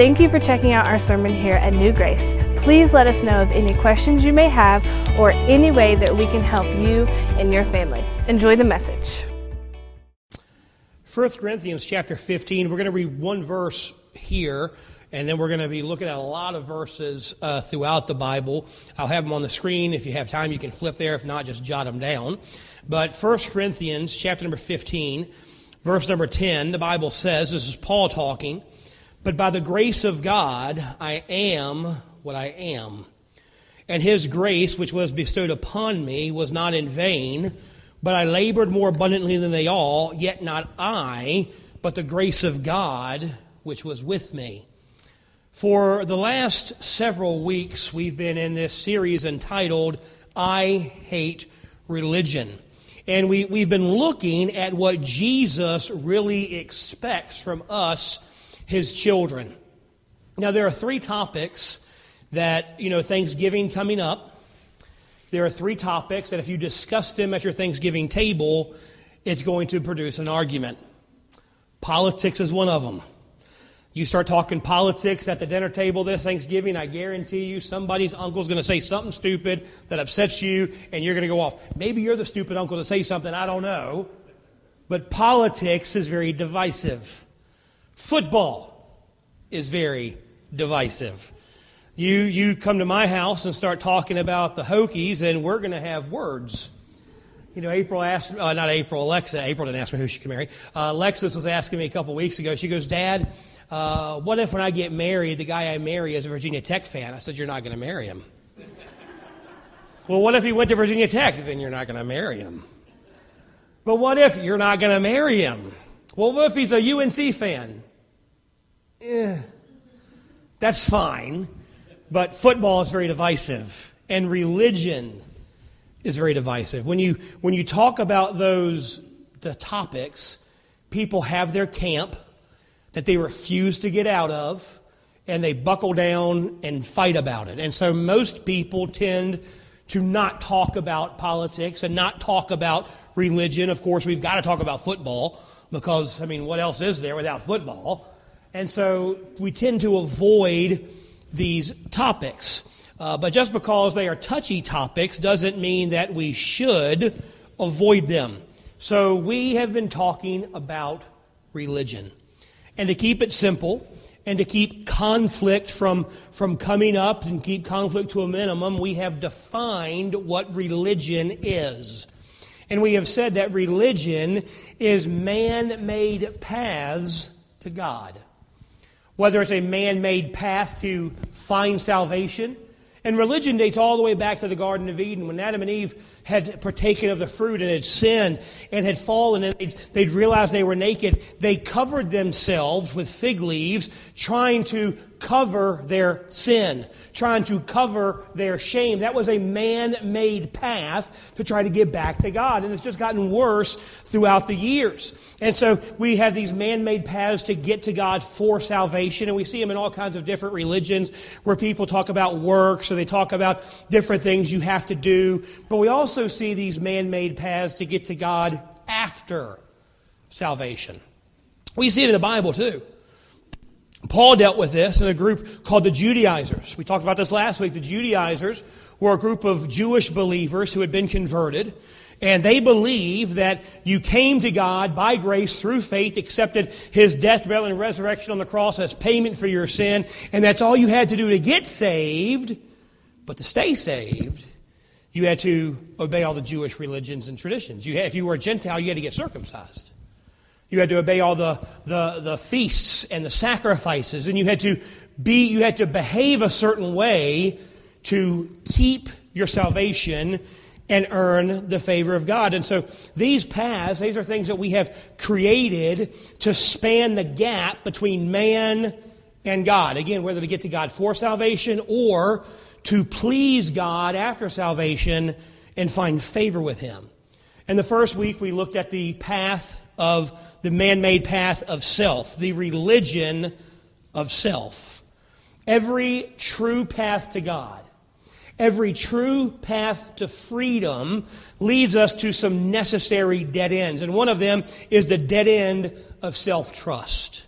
Thank you for checking out our sermon here at New Grace. Please let us know of any questions you may have or any way that we can help you and your family. Enjoy the message. 1 Corinthians chapter 15, we're going to read one verse here, and then we're going to be looking at a lot of verses uh, throughout the Bible. I'll have them on the screen. If you have time, you can flip there. If not, just jot them down. But 1 Corinthians chapter number 15, verse number 10, the Bible says, this is Paul talking, but by the grace of God, I am what I am. And his grace, which was bestowed upon me, was not in vain, but I labored more abundantly than they all, yet not I, but the grace of God, which was with me. For the last several weeks, we've been in this series entitled, I Hate Religion. And we, we've been looking at what Jesus really expects from us his children. Now, there are three topics that, you know, Thanksgiving coming up. There are three topics that if you discuss them at your Thanksgiving table, it's going to produce an argument. Politics is one of them. You start talking politics at the dinner table this Thanksgiving, I guarantee you somebody's uncle's going to say something stupid that upsets you, and you're going to go off. Maybe you're the stupid uncle to say something, I don't know. But politics is very divisive. Football is very divisive. You, you come to my house and start talking about the Hokies, and we're going to have words. You know, April asked, uh, not April, Alexa, April didn't ask me who she could marry. Uh, Alexis was asking me a couple weeks ago. She goes, Dad, uh, what if when I get married, the guy I marry is a Virginia Tech fan? I said, You're not going to marry him. well, what if he went to Virginia Tech? Then you're not going to marry him. But what if you're not going to marry him? Well, what if he's a UNC fan? Eh, that's fine. But football is very divisive, and religion is very divisive. When you, when you talk about those the topics, people have their camp that they refuse to get out of, and they buckle down and fight about it. And so most people tend to not talk about politics and not talk about religion. Of course, we've got to talk about football because, I mean, what else is there without football? And so we tend to avoid these topics. Uh, but just because they are touchy topics doesn't mean that we should avoid them. So we have been talking about religion. And to keep it simple, and to keep conflict from, from coming up and keep conflict to a minimum, we have defined what religion is. And we have said that religion is man made paths to God whether it's a man made path to find salvation. And religion dates all the way back to the Garden of Eden when Adam and Eve had partaken of the fruit and had sinned and had fallen and they'd, they'd realized they were naked. They covered themselves with fig leaves, trying to cover their sin, trying to cover their shame. That was a man made path to try to get back to God. And it's just gotten worse throughout the years. And so we have these man made paths to get to God for salvation. And we see them in all kinds of different religions where people talk about works or they talk about different things you have to do. But we also see these man made paths to get to God after salvation. We see it in the Bible too. Paul dealt with this in a group called the Judaizers. We talked about this last week. The Judaizers were a group of Jewish believers who had been converted. And they believed that you came to God by grace through faith, accepted His death, burial, and resurrection on the cross as payment for your sin, and that's all you had to do to get saved. But to stay saved, you had to obey all the Jewish religions and traditions. You had, if you were a Gentile, you had to get circumcised. You had to obey all the, the, the feasts and the sacrifices, and you had to be, you had to behave a certain way to keep your salvation and earn the favor of God. And so these paths, these are things that we have created to span the gap between man and God. Again, whether to get to God for salvation or to please God after salvation and find favor with Him. And the first week we looked at the path of the man made path of self, the religion of self. Every true path to God, every true path to freedom leads us to some necessary dead ends. And one of them is the dead end of self trust,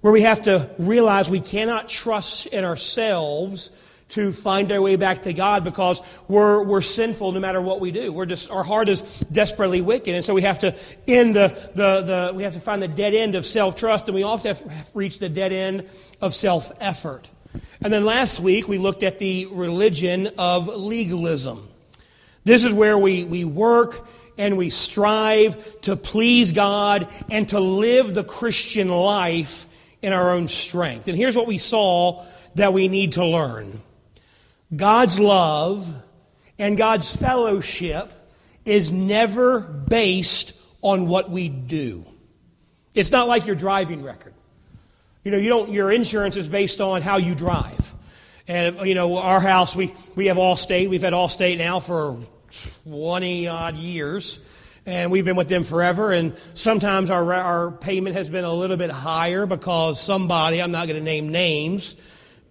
where we have to realize we cannot trust in ourselves to find our way back to God because we're, we're sinful no matter what we do. We're just, our heart is desperately wicked. And so we have to end the, the, the we have to find the dead end of self-trust and we often have, reached the dead end of self-effort. And then last week we looked at the religion of legalism. This is where we, we work and we strive to please God and to live the Christian life in our own strength. And here's what we saw that we need to learn. God's love and God's fellowship is never based on what we do. It's not like your driving record. You know, you don't, your insurance is based on how you drive. And, you know, our house, we, we have Allstate. We've had Allstate now for 20 odd years. And we've been with them forever. And sometimes our, our payment has been a little bit higher because somebody, I'm not going to name names,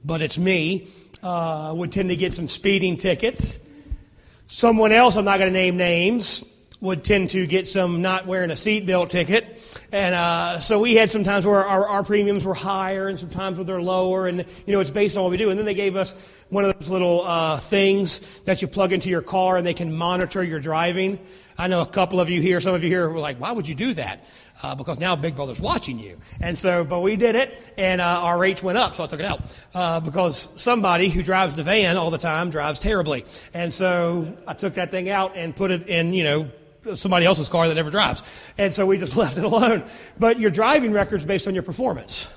but it's me, uh, would tend to get some speeding tickets. Someone else, I'm not going to name names, would tend to get some not wearing a seatbelt ticket. And uh, so we had some times where our, our, premiums were higher and sometimes where they're lower. And, you know, it's based on what we do. And then they gave us one of those little uh, things that you plug into your car and they can monitor your driving. I know a couple of you here, some of you here were like, why would you do that? uh, because now Big Brother's watching you. And so, but we did it, and uh, our rates went up, so I took it out uh, because somebody who drives the van all the time drives terribly. And so I took that thing out and put it in, you know, somebody else's car that never drives. And so we just left it alone. But your driving record's based on your performance.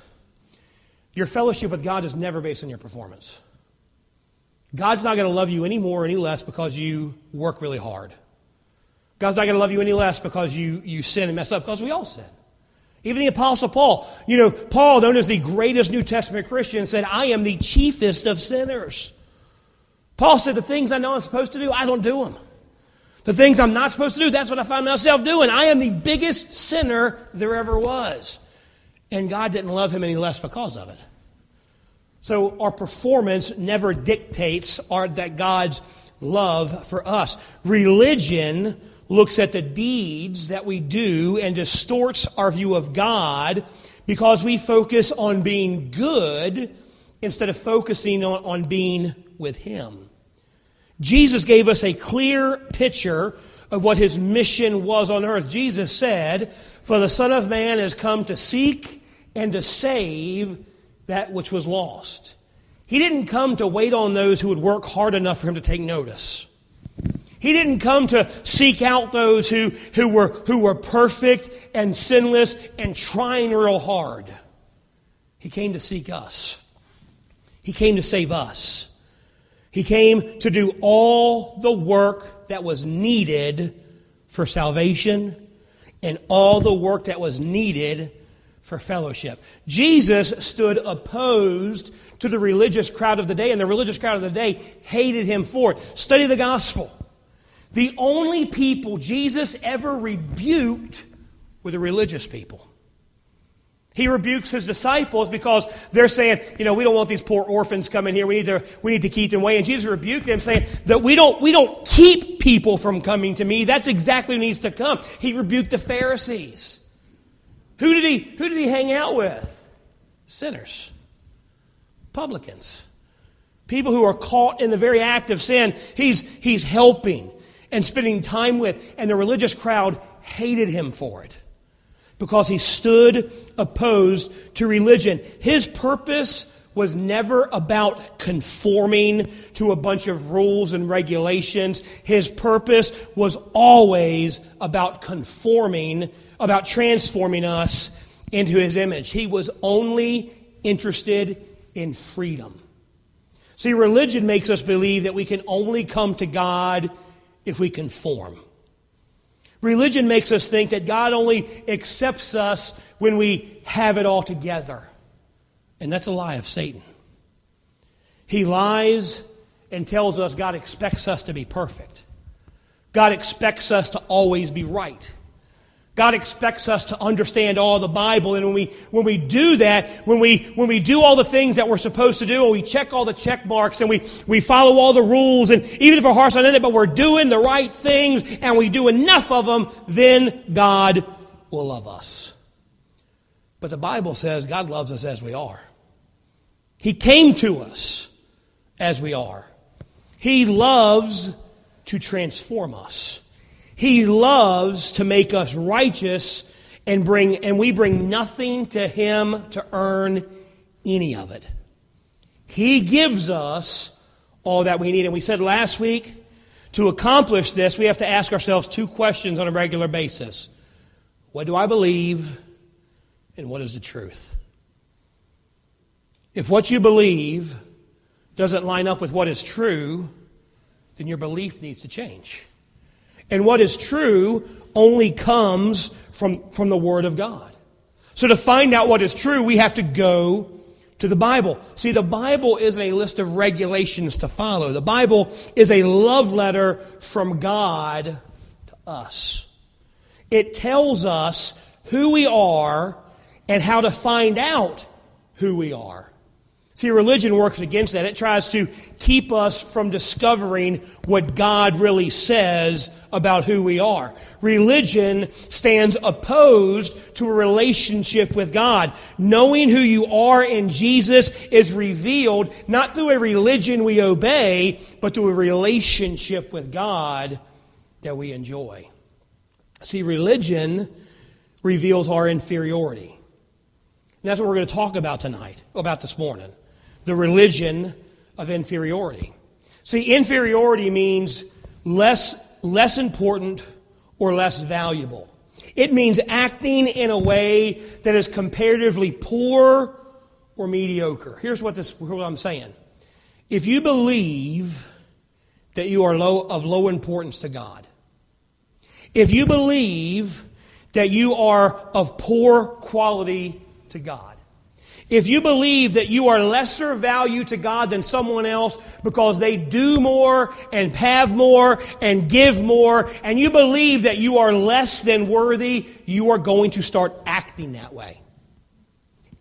Your fellowship with God is never based on your performance. God's not going to love you any more or any less because you work really hard. God's not going to love you any less because you, you sin and mess up, because we all sin. Even the Apostle Paul, you know, Paul, known as the greatest New Testament Christian, said, I am the chiefest of sinners. Paul said, The things I know I'm supposed to do, I don't do them. The things I'm not supposed to do, that's what I find myself doing. I am the biggest sinner there ever was. And God didn't love him any less because of it. So our performance never dictates our, that God's love for us. Religion looks at the deeds that we do and distorts our view of God because we focus on being good instead of focusing on, on being with Him. Jesus gave us a clear picture of what His mission was on earth. Jesus said, For the Son of Man has come to seek and to save that which was lost. He didn't come to wait on those who would work hard enough for Him to take notice. He didn't come to seek out those who, who, were, who were perfect and sinless and trying real hard. He came to seek us. He came to save us. He came to do all the work that was needed for salvation and all the work that was needed for fellowship. Jesus stood opposed to the religious crowd of the day, and the religious crowd of the day hated him for it. Study the gospel. The only people Jesus ever rebuked were the religious people. He rebukes his disciples because they're saying, you know, we don't want these poor orphans coming here. We need to, we need to keep them away. And Jesus rebuked them saying that we don't, we don't keep people from coming to me. That's exactly who needs to come. He rebuked the Pharisees. Who did he, who did he hang out with? Sinners. Publicans. People who are caught in the very act of sin. He's, he's helping and spending time with, and the religious crowd hated him for it because he stood opposed to religion. His purpose was never about conforming to a bunch of rules and regulations. His purpose was always about conforming, about transforming us into his image. He was only interested in freedom. See, religion makes us believe that we can only come to God if we conform. Religion makes us think that God only accepts us when we have it all together. And that's a lie of Satan. He lies and tells us God expects us to be perfect. God expects us to always be right. God expects us to understand all the Bible. And when we, when we do that, when we, when we do all the things that we're supposed to do, and we check all the check marks, and we, we follow all the rules, and even if our heart's not in it, but we're doing the right things, and we do enough of them, then God will love us. But the Bible says God loves us as we are. He came to us as we are. He loves to transform us. He loves to make us righteous and bring and we bring nothing to him to earn any of it. He gives us all that we need. And we said last week, to accomplish this, we have to ask ourselves two questions on a regular basis. What do I believe? And what is the truth? If what you believe doesn't line up with what is true, then your belief needs to change. And what is true only comes from, from the Word of God. So to find out what is true, we have to go to the Bible. See, the Bible isn't a list of regulations to follow. The Bible is a love letter from God to us. It tells us who we are and how to find out who we are. See, religion works against that. It tries to keep us from discovering what God really says about who we are. Religion stands opposed to a relationship with God. Knowing who you are in Jesus is revealed not through a religion we obey, but through a relationship with God that we enjoy. See, religion reveals our inferiority. And that's what we're going to talk about tonight, about this morning the religion of inferiority. See, inferiority means less, less important or less valuable. It means acting in a way that is comparatively poor or mediocre. Here's what, this, what I'm saying. If you believe that you are low, of low importance to God, if you believe that you are of poor quality to God, if you believe that you are lesser value to God than someone else because they do more and have more and give more, and you believe that you are less than worthy, you are going to start acting that way.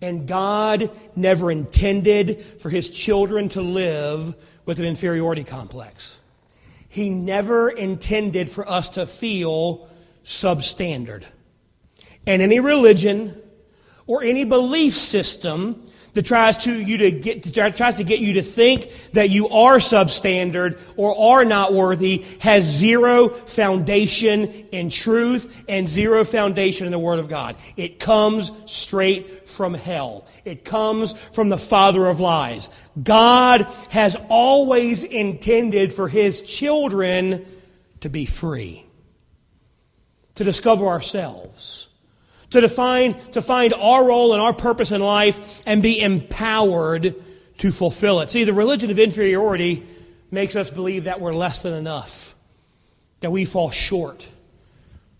And God never intended for His children to live with an inferiority complex. He never intended for us to feel substandard. And any religion, or any belief system that tries to you to get tries to get you to think that you are substandard or are not worthy has zero foundation in truth and zero foundation in the word of God. It comes straight from hell. It comes from the father of lies. God has always intended for his children to be free. To discover ourselves to define, to find our role and our purpose in life and be empowered to fulfill it. See, the religion of inferiority makes us believe that we're less than enough, that we fall short.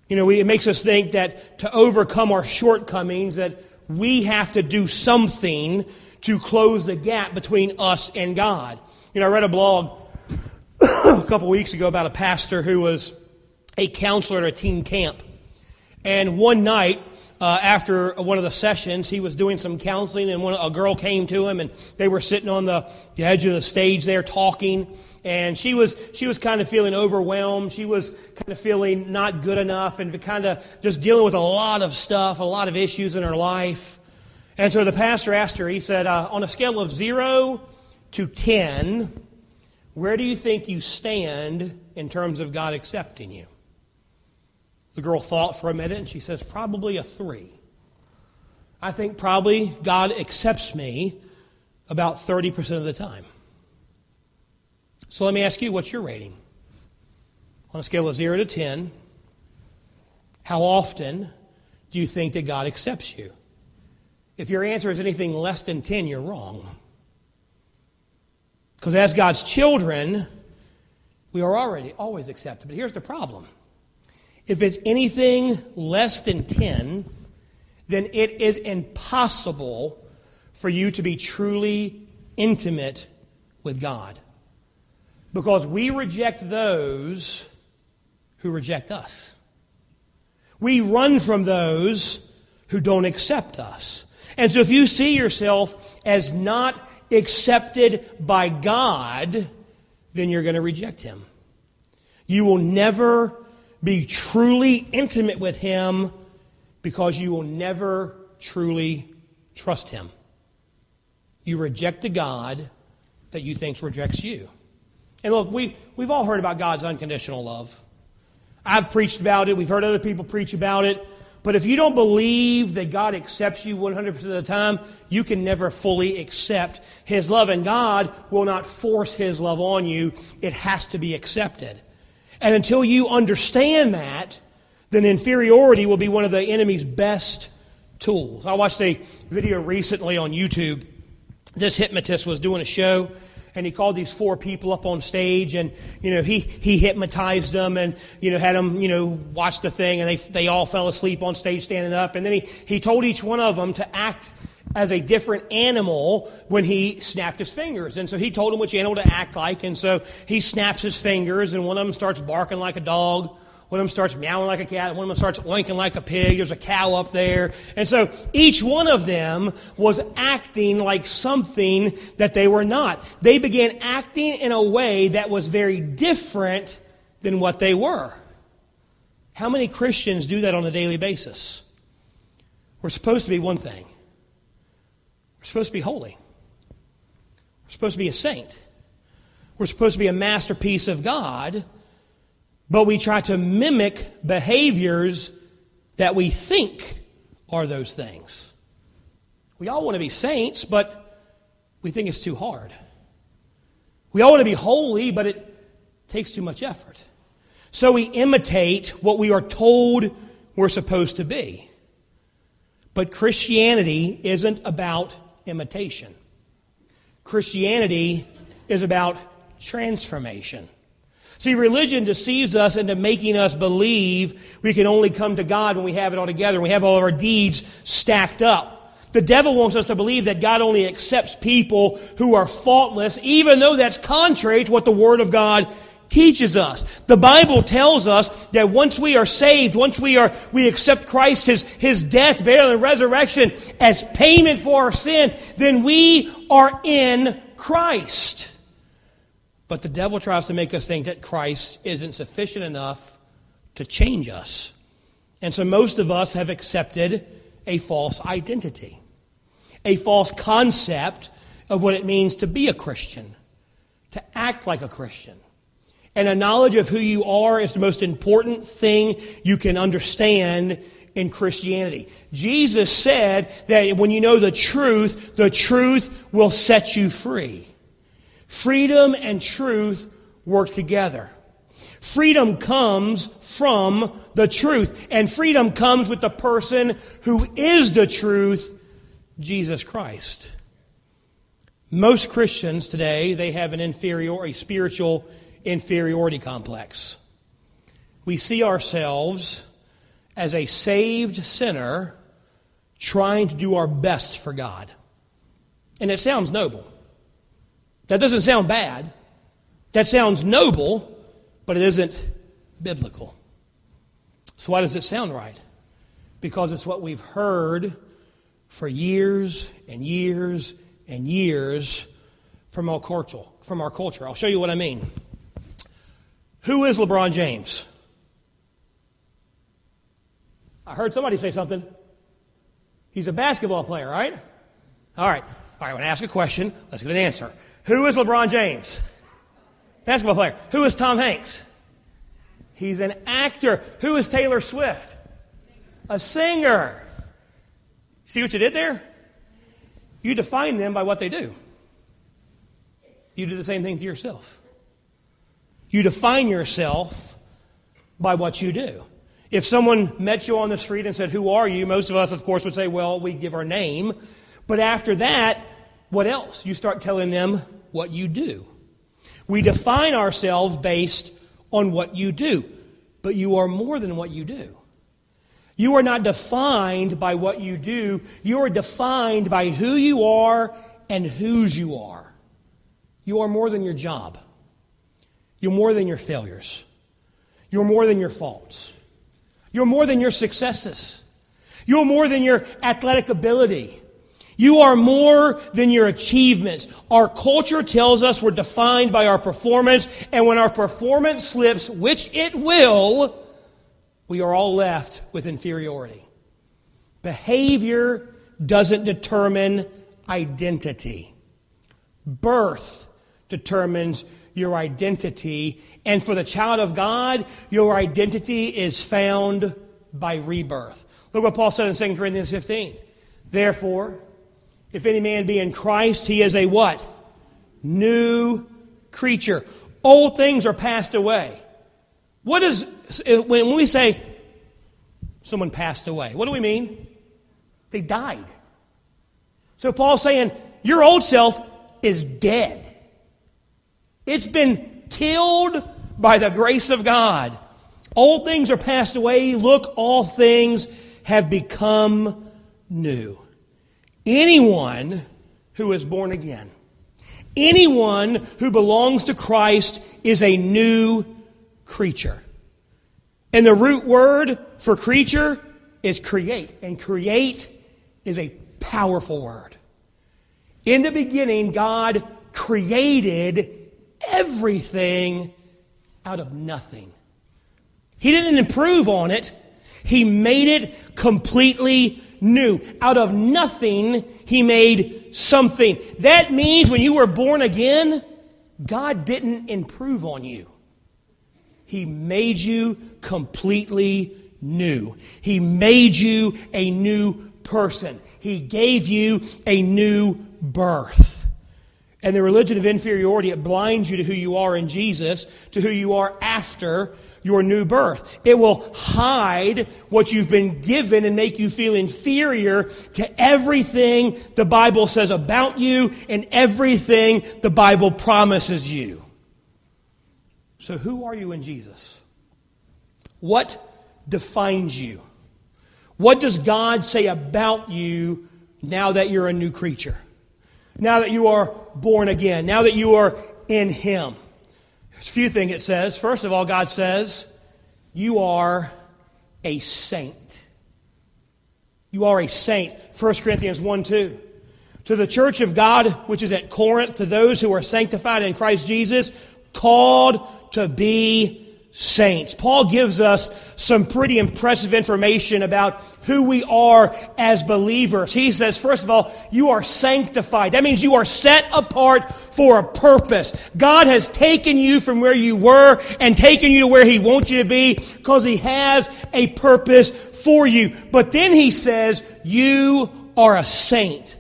You know, we, it makes us think that to overcome our shortcomings, that we have to do something to close the gap between us and God. You know, I read a blog a couple weeks ago about a pastor who was a counselor at a teen camp. And one night, uh, after one of the sessions, he was doing some counseling, and one, a girl came to him, and they were sitting on the, the edge of the stage there talking. And she was she was kind of feeling overwhelmed. She was kind of feeling not good enough, and kind of just dealing with a lot of stuff, a lot of issues in her life. And so the pastor asked her. He said, uh, on a scale of zero to ten, where do you think you stand in terms of God accepting you? The girl thought for a minute and she says, Probably a three. I think probably God accepts me about 30% of the time. So let me ask you, what's your rating? On a scale of 0 to 10, how often do you think that God accepts you? If your answer is anything less than 10, you're wrong. Because as God's children, we are already always accepted. But here's the problem if it's anything less than 10, then it is impossible for you to be truly intimate with God. Because we reject those who reject us. We run from those who don't accept us. And so if you see yourself as not accepted by God, then you're going to reject Him. You will never be truly intimate with Him because you will never truly trust Him. You reject the God that you think rejects you. And look, we, we've all heard about God's unconditional love. I've preached about it, we've heard other people preach about it. But if you don't believe that God accepts you 100% of the time, you can never fully accept His love. And God will not force His love on you, it has to be accepted. And until you understand that, then inferiority will be one of the enemy's best tools. I watched a video recently on YouTube. This hypnotist was doing a show and he called these four people up on stage and you know he he hypnotized them and you know had them you know watch the thing and they they all fell asleep on stage standing up and then he he told each one of them to act as a different animal when he snapped his fingers. And so he told them which animal to act like. And so he snaps his fingers, and one of them starts barking like a dog. One of them starts meowing like a cat. One of them starts oinking like a pig. There's a cow up there. And so each one of them was acting like something that they were not. They began acting in a way that was very different than what they were. How many Christians do that on a daily basis? We're supposed to be one thing. Supposed to be holy. We're supposed to be a saint. We're supposed to be a masterpiece of God but we try to mimic behaviors that we think are those things. We all want to be saints, but we think it's too hard. We all want to be holy, but it takes too much effort. So we imitate what we are told we're supposed to be. But Christianity isn't about imitation. Christianity is about transformation. See, religion deceives us into making us believe we can only come to God when we have it all together, we have all of our deeds stacked up. The devil wants us to believe that God only accepts people who are faultless, even though that's contrary to what the Word of God teaches us. The Bible tells us that once we are saved, once we are, we accept Christ, His, His death, burial, and resurrection as payment for our sin, then we are in Christ. But the devil tries to make us think that Christ isn't sufficient enough to change us. And so most of us have accepted a false identity, a false concept of what it means to be a Christian, to act like a Christian. And a knowledge of who you are is the most important thing you can understand in Christianity. Jesus said that when you know the truth, the truth will set you free. Freedom and truth work together. Freedom comes from the truth, and freedom comes with the person who is the truth, Jesus Christ. Most Christians today, they have an inferior, a spiritual inferiority complex. We see ourselves as a saved sinner trying to do our best for God. And it sounds noble. That doesn't sound bad. That sounds noble, but it isn't biblical. So, why does it sound right? Because it's what we've heard for years and years and years from our culture. From our culture. I'll show you what I mean. Who is LeBron James? I heard somebody say something. He's a basketball player, right? All right. All right, I want to ask a question. Let's get an answer. Who is LeBron James? Basketball player. Who is Tom Hanks? He's an actor. Who is Taylor Swift? A singer. See what you did there? You define them by what they do. You do the same thing to yourself. You define yourself by what you do. If someone met you on the street and said, Who are you? Most of us, of course, would say, Well, we give our name. But after that, what else? You start telling them what you do. We define ourselves based on what you do, but you are more than what you do. You are not defined by what you do. You are defined by who you are and whose you are. You are more than your job. You're more than your failures. You're more than your faults. You're more than your successes. You're more than your athletic ability. You are more than your achievements. Our culture tells us we're defined by our performance, and when our performance slips, which it will, we are all left with inferiority. Behavior doesn't determine identity. Birth determines your identity. And for the child of God, your identity is found by rebirth. Look what Paul said in 2 Corinthians 15. Therefore, if any man be in Christ, he is a what? New creature. Old things are passed away. What is, when we say someone passed away, what do we mean? They died. So Paul's saying, your old self is dead. It's been killed by the grace of God. Old things are passed away. Look, all things have become new. Anyone who is born again, anyone who belongs to Christ is a new creature. And the root word for creature is create. And create is a powerful word. In the beginning, God created everything out of nothing. He didn't improve on it, He made it completely new. Out of nothing, He made something. That means when you were born again, God didn't improve on you. He made you completely new. He made you a new person. He gave you a new birth. And the religion of inferiority, it blinds you to who you are in Jesus, to who you are after your new birth. It will hide what you've been given and make you feel inferior to everything the Bible says about you and everything the Bible promises you. So, who are you in Jesus? What defines you? What does God say about you now that you're a new creature? Now that you are born again? Now that you are in Him? There's a few things it says. First of all, God says, You are a saint. You are a saint. 1 Corinthians 1 2. To the church of God, which is at Corinth, to those who are sanctified in Christ Jesus, called to be saints. Paul gives us some pretty impressive information about who we are as believers. He says, first of all, you are sanctified. That means you are set apart for a purpose. God has taken you from where you were and taken you to where He wants you to be because He has a purpose for you. But then He says, you are a saint.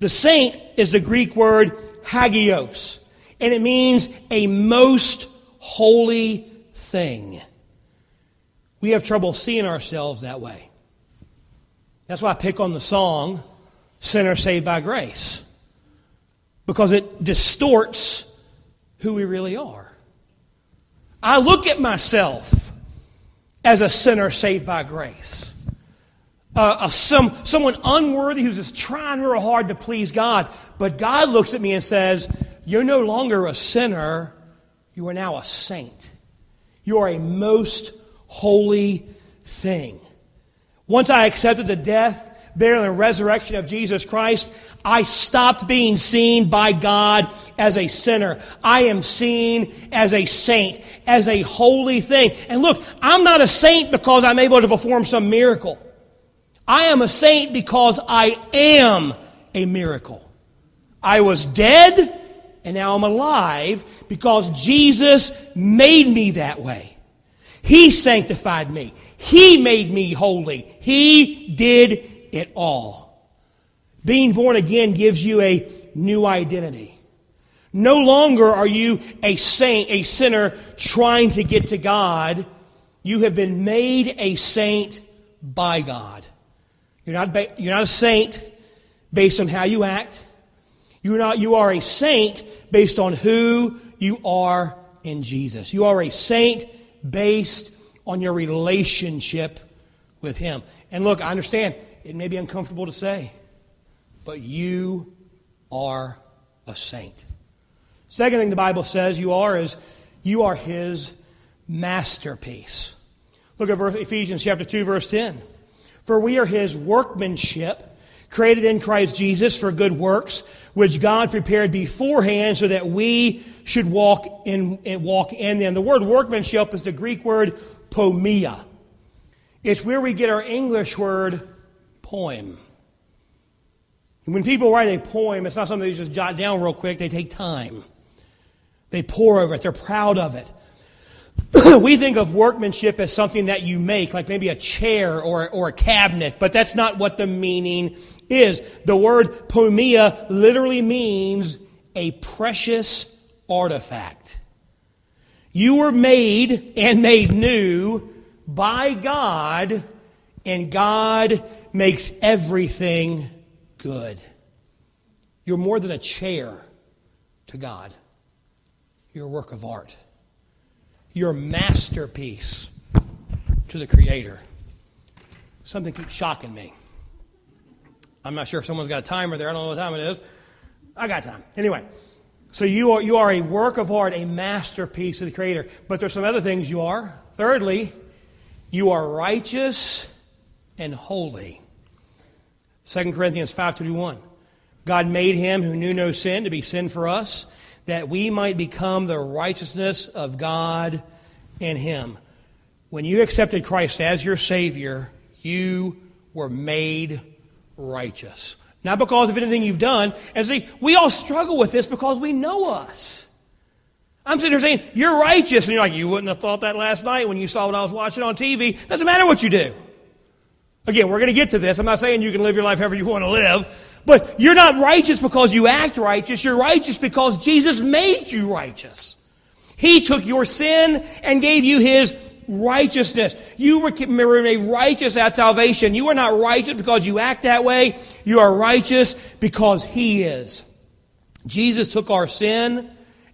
The saint is the Greek word hagios, and it means a most holy thing. We have trouble seeing ourselves that way. That's why I pick on the song, Sinner Saved by Grace, because it distorts who we really are. I look at myself as a sinner saved by grace. Uh, a, some, someone unworthy who's just trying real hard to please God. But God looks at me and says, You're no longer a sinner, you are now a saint. You are a most holy thing. Once I accepted the death, burial, and resurrection of Jesus Christ, I stopped being seen by God as a sinner. I am seen as a saint, as a holy thing. And look, I'm not a saint because I'm able to perform some miracle. I am a saint because I am a miracle. I was dead and now I'm alive because Jesus made me that way. He sanctified me. He made me holy. He did it all. Being born again gives you a new identity. No longer are you a saint, a sinner trying to get to God. You have been made a saint by God. You're not, you're not a saint based on how you act. You're not, you are a saint based on who you are in Jesus. You are a saint based on your relationship with Him. And look, I understand it may be uncomfortable to say, but you are a saint. Second thing the Bible says you are is you are His masterpiece. Look at Ephesians chapter 2, verse 10. For we are His workmanship, created in Christ Jesus for good works, which God prepared beforehand so that we should walk in, walk in them. The word workmanship is the Greek word poiema. It's where we get our English word poem. When people write a poem, it's not something they just jot down real quick, they take time. They pour over it, they're proud of it. We think of workmanship as something that you make, like maybe a chair or, or a cabinet, but that's not what the meaning is. The word poiema literally means a precious artifact. You were made and made new by God, and God makes everything good. You're more than a chair to God, you're a work of art. You're masterpiece to the Creator. Something keeps shocking me. I'm not sure if someone's got a timer there. I don't know what time it is. I got time. Anyway, so you are, you are a work of art, a masterpiece of the Creator. But there's some other things you are. Thirdly, you are righteous and holy. 2 Corinthians 5.21 God made him who knew no sin to be sin for us, that we might become the righteousness of God in him. When you accepted Christ as your Savior, you were made righteous. Not because of anything you've done. And see, we all struggle with this because we know us. I'm sitting there saying, You're righteous. And you're like, You wouldn't have thought that last night when you saw what I was watching on TV. Doesn't matter what you do. Again, we're going to get to this. I'm not saying you can live your life however you want to live. But you're not righteous because you act righteous. You're righteous because Jesus made you righteous. He took your sin and gave you his righteousness. You were made righteous at salvation. You are not righteous because you act that way. You are righteous because he is. Jesus took our sin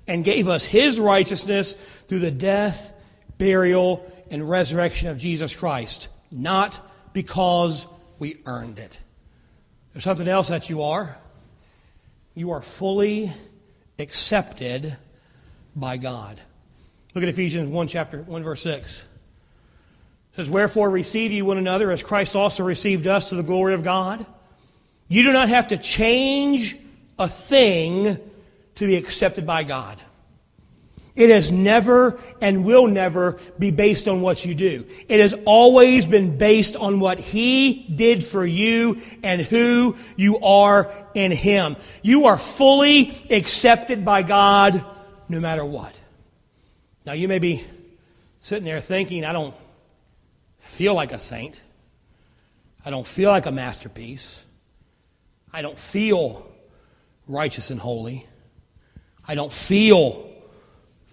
and gave us his righteousness through the death, burial, and resurrection of Jesus Christ, not because we earned it. There's something else that you are. You are fully accepted by God. Look at Ephesians 1 chapter 1 verse 6. It says, Wherefore receive ye one another as Christ also received us to the glory of God. You do not have to change a thing to be accepted by God. It has never and will never be based on what you do. It has always been based on what He did for you and who you are in Him. You are fully accepted by God no matter what. Now, you may be sitting there thinking, I don't feel like a saint. I don't feel like a masterpiece. I don't feel righteous and holy. I don't feel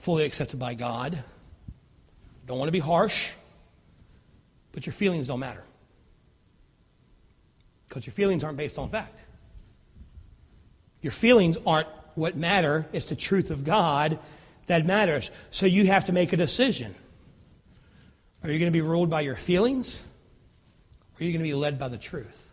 fully accepted by God. Don't want to be harsh, but your feelings don't matter. Because your feelings aren't based on fact. Your feelings aren't what matter, it's the truth of God that matters. So you have to make a decision. Are you going to be ruled by your feelings? Or are you going to be led by the truth?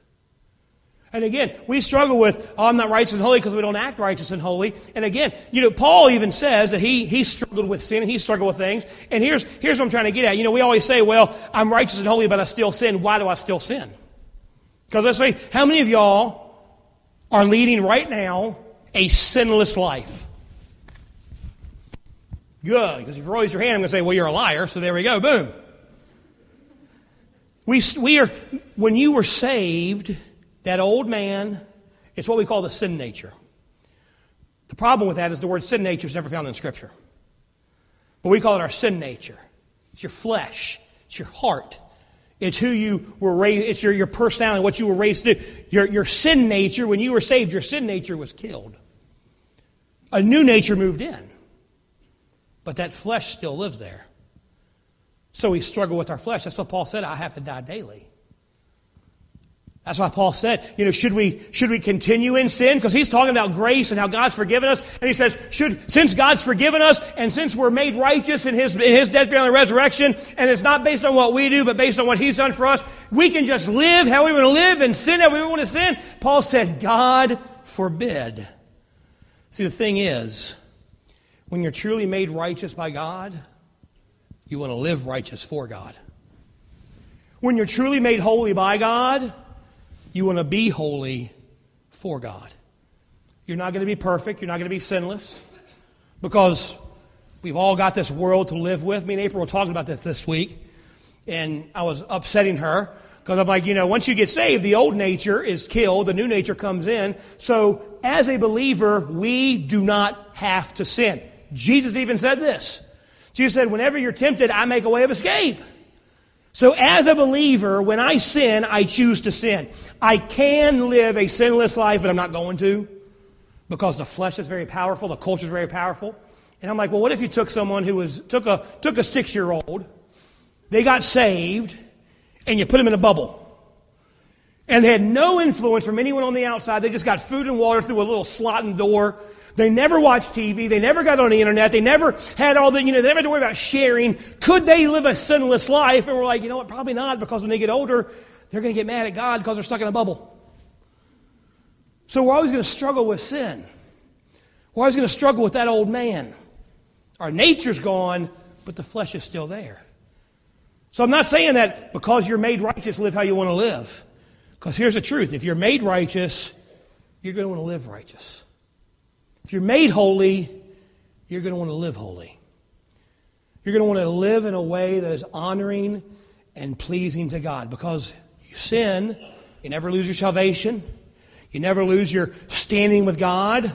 And again, we struggle with, oh, I'm not righteous and holy because we don't act righteous and holy. And again, you know, Paul even says that he, he struggled with sin, he struggled with things. And here's, here's what I'm trying to get at. You know, we always say, well, I'm righteous and holy, but I still sin. Why do I still sin? Because let's say, how many of y'all are leading right now a sinless life? Good, because if you raise your hand, I'm going to say, well, you're a liar. So there we go, boom. We, we are, when you were saved, that old man, it's what we call the sin nature. The problem with that is the word sin nature is never found in Scripture. But we call it our sin nature. It's your flesh, it's your heart, it's who you were raised, it's your, your personality, what you were raised to do. Your, your sin nature, when you were saved, your sin nature was killed. A new nature moved in. But that flesh still lives there. So we struggle with our flesh. That's what Paul said I have to die daily. That's why Paul said, you know, should we, should we continue in sin? Because he's talking about grace and how God's forgiven us. And he says, should, since God's forgiven us and since we're made righteous in his, in his death, burial, and resurrection, and it's not based on what we do, but based on what he's done for us, we can just live how we want to live and sin how we want to sin. Paul said, God forbid. See, the thing is, when you're truly made righteous by God, you want to live righteous for God. When you're truly made holy by God, you want to be holy for God. You're not going to be perfect. You're not going to be sinless because we've all got this world to live with. Me and April were talking about this this week, and I was upsetting her because I'm like, you know, once you get saved, the old nature is killed, the new nature comes in. So, as a believer, we do not have to sin. Jesus even said this. Jesus said, Whenever you're tempted, I make a way of escape. So, as a believer, when I sin, I choose to sin. I can live a sinless life, but I'm not going to because the flesh is very powerful, the culture is very powerful. And I'm like, well, what if you took someone who was took a took a six year old, they got saved, and you put them in a bubble, and they had no influence from anyone on the outside. They just got food and water through a little slot the door. They never watched TV. They never got on the internet. They never had all the, you know, they never had to worry about sharing. Could they live a sinless life? And we're like, you know what? Probably not because when they get older, they're going to get mad at God because they're stuck in a bubble. So we're always going to struggle with sin. We're always going to struggle with that old man. Our nature's gone, but the flesh is still there. So I'm not saying that because you're made righteous, live how you want to live. Because here's the truth if you're made righteous, you're going to want to live righteous. If you're made holy, you're going to want to live holy. You're going to want to live in a way that is honoring and pleasing to God because you sin, you never lose your salvation, you never lose your standing with God,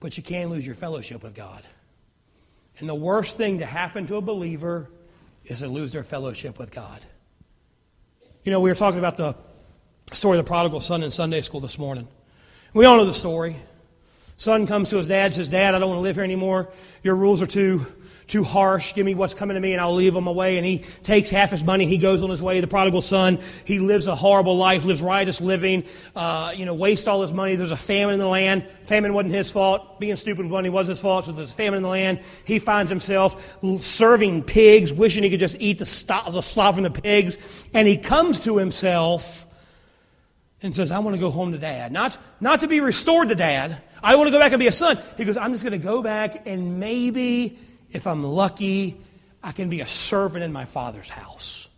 but you can lose your fellowship with God. And the worst thing to happen to a believer is to lose their fellowship with God. You know, we were talking about the story of the prodigal son in Sunday school this morning. We all know the story. Son comes to his dad, says, Dad, I don't want to live here anymore. Your rules are too, too harsh. Give me what's coming to me and I'll leave them away. And he takes half his money. He goes on his way. The prodigal son, he lives a horrible life, lives riotous living, uh, you know, wastes all his money. There's a famine in the land. Famine wasn't his fault. Being stupid with money wasn't his fault. So there's a famine in the land. He finds himself serving pigs, wishing he could just eat the, st- the slop from the pigs. And he comes to himself and says, I want to go home to dad. Not, not to be restored to dad. I want to go back and be a son. He goes, I'm just going to go back and maybe, if I'm lucky, I can be a servant in my father's house.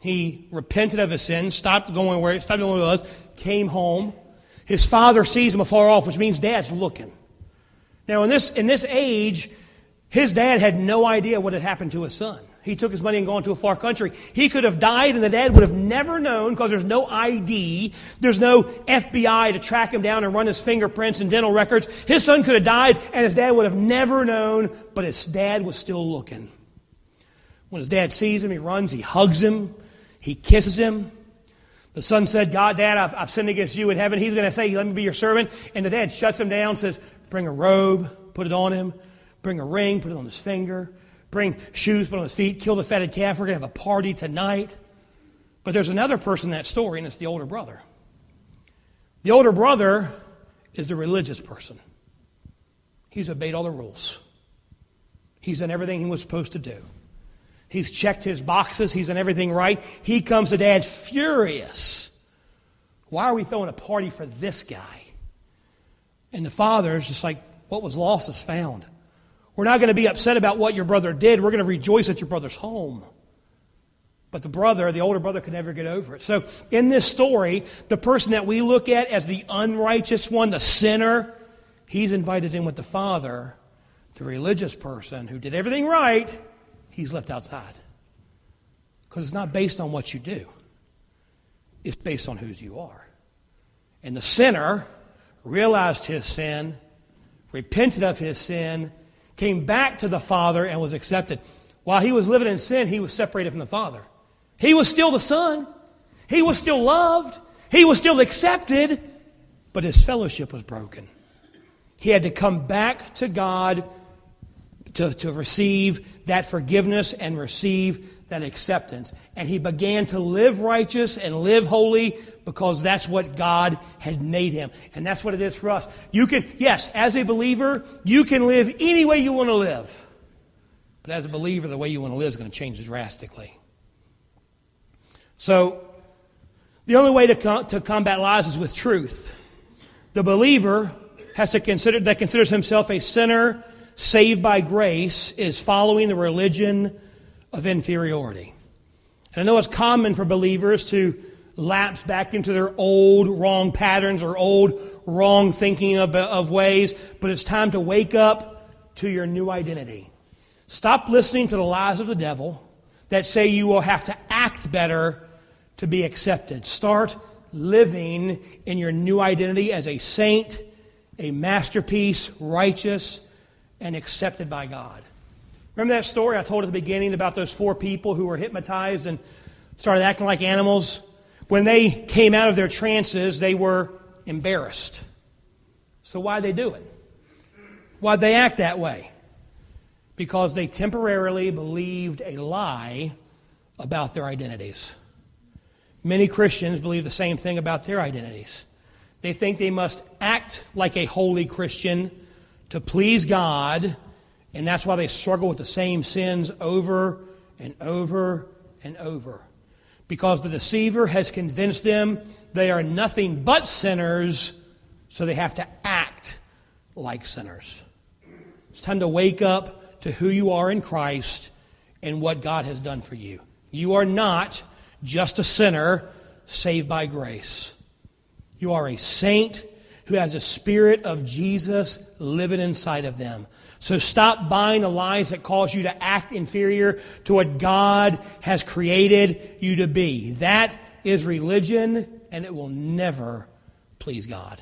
He repented of his sin, stopped going where, stopped going where he was, came home. His father sees him afar off, which means dad's looking. Now, in this, in this age, his dad had no idea what had happened to his son. He took his money and gone to a far country. He could have died and the dad would have never known because there's no ID. There's no FBI to track him down and run his fingerprints and dental records. His son could have died and his dad would have never known, but his dad was still looking. When his dad sees him, he runs, he hugs him, he kisses him. The son said, God, Dad, I've, I've sinned against you in heaven. He's going to say, Let me be your servant. And the dad shuts him down, says, Bring a robe, put it on him. Bring a ring, put it on his finger bring shoes, put on his feet, kill the fatted calf. We're going to have a party tonight. But there's another person in that story, and it's the older brother. The older brother is the religious person. He's obeyed all the rules. He's done everything he was supposed to do. He's checked his boxes. He's done everything right. He comes to dad furious. Why are we throwing a party for this guy? And the father is just like, what was lost is found. We're not going to be upset about what your brother did. We're going to rejoice at your brother's home. But the brother, the older brother, could never get over it. So in this story, the person that we look at as the unrighteous one, the sinner, he's invited in with the father. The religious person who did everything right, he's left outside. Because it's not based on what you do, it's based on whose you are. And the sinner realized his sin, repented of his sin, came back to the Father and was accepted. While he was living in sin, he was separated from the Father. He was still the Son. He was still loved. He was still accepted, but his fellowship was broken. He had to come back to God to, to receive that forgiveness and receive that acceptance. And he began to live righteous and live holy because that's what God had made him. And that's what it is for us. You can, yes, as a believer, you can live any way you want to live. But as a believer, the way you want to live is going to change drastically. So, the only way to, to combat lies is with truth. The believer has to consider, that considers himself a sinner saved by grace is following the religion of inferiority. And I know it's common for believers to lapse back into their old wrong patterns or old wrong thinking of, of ways, but it's time to wake up to your new identity. Stop listening to the lies of the devil that say you will have to act better to be accepted. Start living in your new identity as a saint, a masterpiece, righteous, and accepted by God. Remember that story I told at the beginning about those four people who were hypnotized and started acting like animals? When they came out of their trances, they were embarrassed. So, why'd they do it? Why'd they act that way? Because they temporarily believed a lie about their identities. Many Christians believe the same thing about their identities. They think they must act like a holy Christian to please God and that's why they struggle with the same sins over and over and over. Because the deceiver has convinced them they are nothing but sinners, so they have to act like sinners. It's time to wake up to who you are in Christ and what God has done for you. You are not just a sinner saved by grace. You are a saint who has a spirit of Jesus living inside of them. So stop buying the lies that cause you to act inferior to what God has created you to be. That is religion, and it will never please God.